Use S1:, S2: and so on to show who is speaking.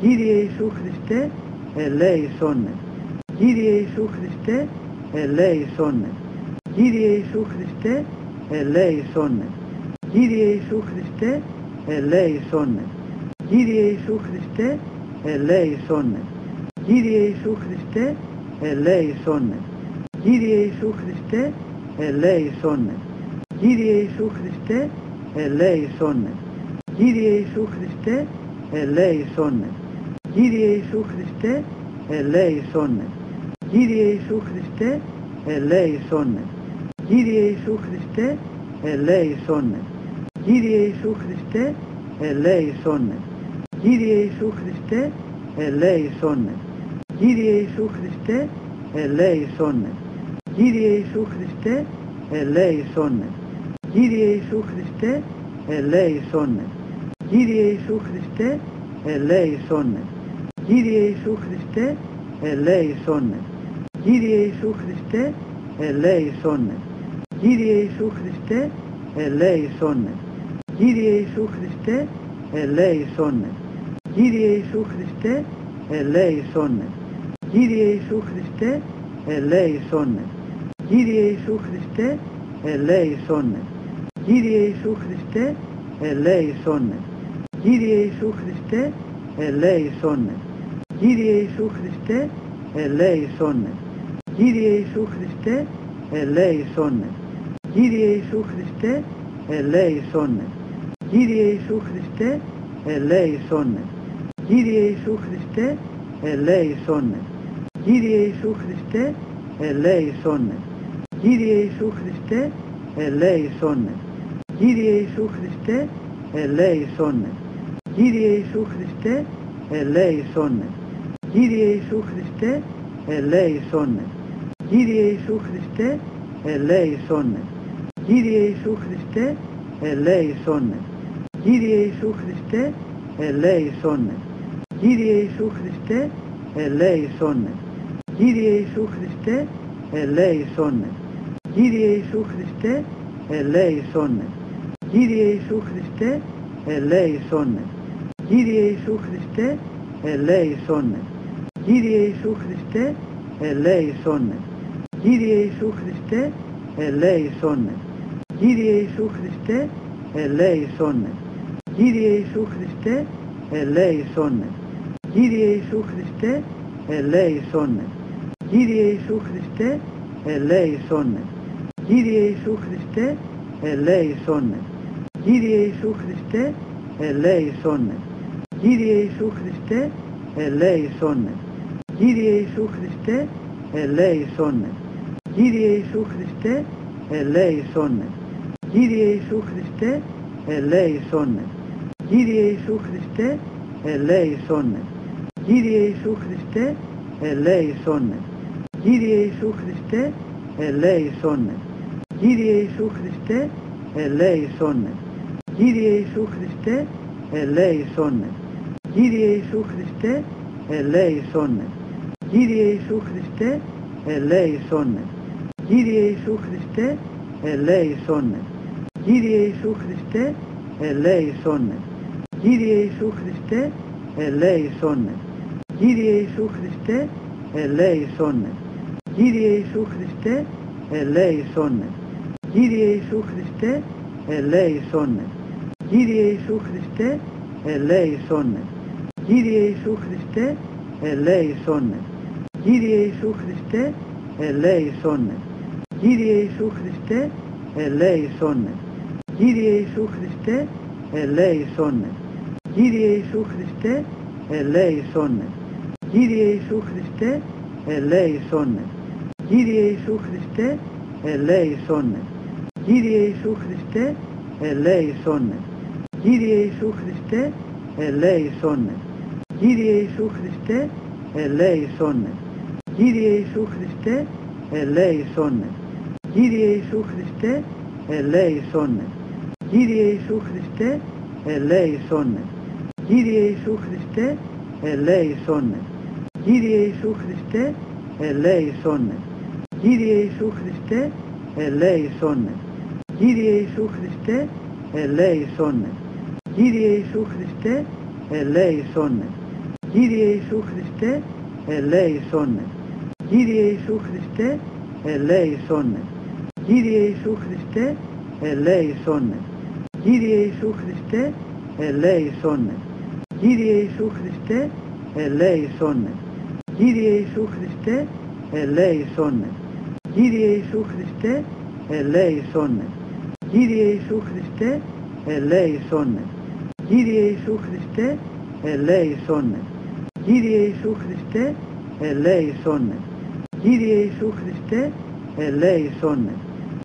S1: Κύριε Ιησού Χριστέ, ελέησόν με. Κύριε Ιησού Χριστέ, ελέησόν με. Κύριε Ιησού Χριστέ, ελέησόν με. Κύριε Ιησού Χριστέ, ελέησόν με. Κύριε Ιησού Χριστέ, ελέησόν με. Κύριε Ιησού Χριστέ, ελέησόν με. Κύριε Ιησού Χριστέ, ελέησόν με. Κύριε Ιησού Χριστέ, ελέησόν με. Κύριε Ιησού Χριστέ, ελέησόν με. Κύριε Ιησού Χριστέ, ελέησόν με. Κύριε Ιησού Χριστέ, ελέησόν με. Κύριε Ιησού Χριστέ, ελέησόν με. Κύριε Ιησού Χριστέ, ελέησόν με. Κύριε Ιησού Χριστέ, ελέησόν με. Κύριε Ιησού Χριστέ, ελέησόν με. Κύριε Ιησού Χριστέ, ελέησόν με. Κύριε Ιησού Χριστέ, ελέησόν με. Κύριε Ιησού Χριστέ, ελέησόν με. Κύριε Ιησού Χριστέ, ελέησόν με. Κύριε Ιησού Χριστέ, ελέησόν με. Κύριε Ιησού Χριστέ, ελέησόν με. Κύριε Ιησού Χριστέ, ελέησόν με. Κύριε Ιησού Χριστέ, ελέησόν με. Κύριε Ιησού Χριστέ, ελέησόν με. Κύριε Ιησού Χριστέ, ελέησόν με. Κύριε Ιησού Χριστέ, ελέησόν με. Κύριε Ιησού Χριστέ, ελέησόν με. Κύριε Ιησού Χριστέ, ελέησόν με. Κύριε Ιησού Χριστέ, ελέησόν με. Κύριε Ιησού Χριστέ, ελέησόν με. Κύριε Ιησού Χριστέ, ελέησόν με. Κύριε Ιησού Χριστέ, ελέησόν με. Κύριε Ιησού Χριστέ, ελέησόν με. Κύριε Ιησού Χριστέ, ελέησόν με. Κύριε Ιησού Χριστέ, ελέησόν με. Κύριε Ιησού Χριστέ, ελέησόν με. Κύριε Ιησού Χριστέ, ελέησόν με. Κύριε Ιησού Χριστέ, ελέησόν με. Κύριε Ιησού Χριστέ, ελέησόν με. Κύριε Ιησού Χριστέ, ελέησόν με. Κύριε Ιησού Χριστέ, ελέησόν με. Κύριε Ιησού Χριστέ, ελέησόν με. Κύριε Ιησού Χριστέ, ελέησόν με. Κύριε Ιησού Χριστέ, ελέησόν με. Κύριε Ιησού Χριστέ, ελέησόν με. Κύριε Ιησού Χριστέ, ελέησόν με. Κύριε Ιησού Χριστέ, ελέησόν με. Κύριε Ιησού Χριστέ, ελέησόν με. Κύριε Ιησού Χριστέ, ελέησόν με. Κύριε Ιησού Χριστέ, ελέησόν με. Κύριε Ιησού Χριστέ, ελέησόν με. Κύριε Ιησού Χριστέ, ελέησόν με. Κύριε Ιησού Χριστέ, ελέησόν με. Κύριε Ιησού Χριστέ, ελέησόν με. Κύριε Ιησού Χριστέ, ελέησόν με. Κύριε Ιησού Χριστέ, ελέησόν με. Κύριε Ιησού Χριστέ, ελέησόν με. Κύριε Ιησού Χριστέ, ελέησόν με. Κύριε Ιησού Χριστέ, ελέησόν με. Κύριε Ιησού Χριστέ, ελέησόν με. Κύριε Ιησού Χριστέ, ελέησόν με. Κύριε Ιησού Χριστέ, ελέησόν με. Κύριε Ιησού Χριστέ, ελέησόν με. Κύριε Ιησού Χριστέ, ελέησόν με. Κύριε Ιησού Χριστέ, ελέησόν με. Κύριε Ιησού Χριστέ, ελέησόν με. Κύριε Ιησού Χριστέ, ελέησόν με. Κύριε Ιησού Χριστέ, ελέησόν με. Κύριε Ιησού Χριστέ, ελέησόν με. Κύριε Ιησού Χριστέ, ελέησόν με. Κύριε Ιησού Χριστέ, ελέησόν με. Κύριε Ιησού Χριστέ, ελέησόν με. Κύριε Ιησού Χριστέ, ελέησόν με. Κύριε Ιησού Χριστέ, ελέησόν με. Κύριε Ιησού Χριστέ, ελέησόν με. Κύριε Ιησού Χριστέ, ελέησόν με. Κύριε Ιησού Χριστέ, ελέησόν με. Κύριε Ιησού Χριστέ, ελέησόν με. Κύριε Ιησού Χριστέ, ελέησόν με. Κύριε Ιησού Χριστέ, ελέησόν με. Κύριε Ιησού Χριστέ, ελέησόν με. Κύριε Ιησού Χριστέ, ελέησόν με. Κύριε Ιησού Χριστέ, ελέησόν με. Κύριε Ιησού Χριστέ, ελέησόν με. Κύριε Ιησού Χριστέ, ελέησόν με. Κύριε Ιησού Χριστέ, ελέησόν με. Κύριε Ιησού Χριστέ, ελέησόν με. Κύριε Ιησού Χριστέ, ελέησόν με. Κύριε Ιησού Χριστέ, ελέησόν με. Κύριε Ιησού Χριστέ, ελέησόν με. Κύριε Ιησού Χριστέ, ελέησόν με. Κύριε Ιησού Χριστέ, ελέησόν με. Κύριε Ιησού Χριστέ, ελέησόν με. Κύριε Ιησού Χριστέ, ελέησόν με. Κύριε Ιησού Χριστέ, ελέησόν με. Κύριε Ιησού Χριστέ, ελέησόν με. Κύριε Ιησού Χριστέ, ελέησόν με. Κύριε Ιησού Χριστέ, ελέησόν με. Κύριε Ιησού Χριστέ, ελέησόν με. Κύριε Ιησού Χριστέ, ελέησόν με.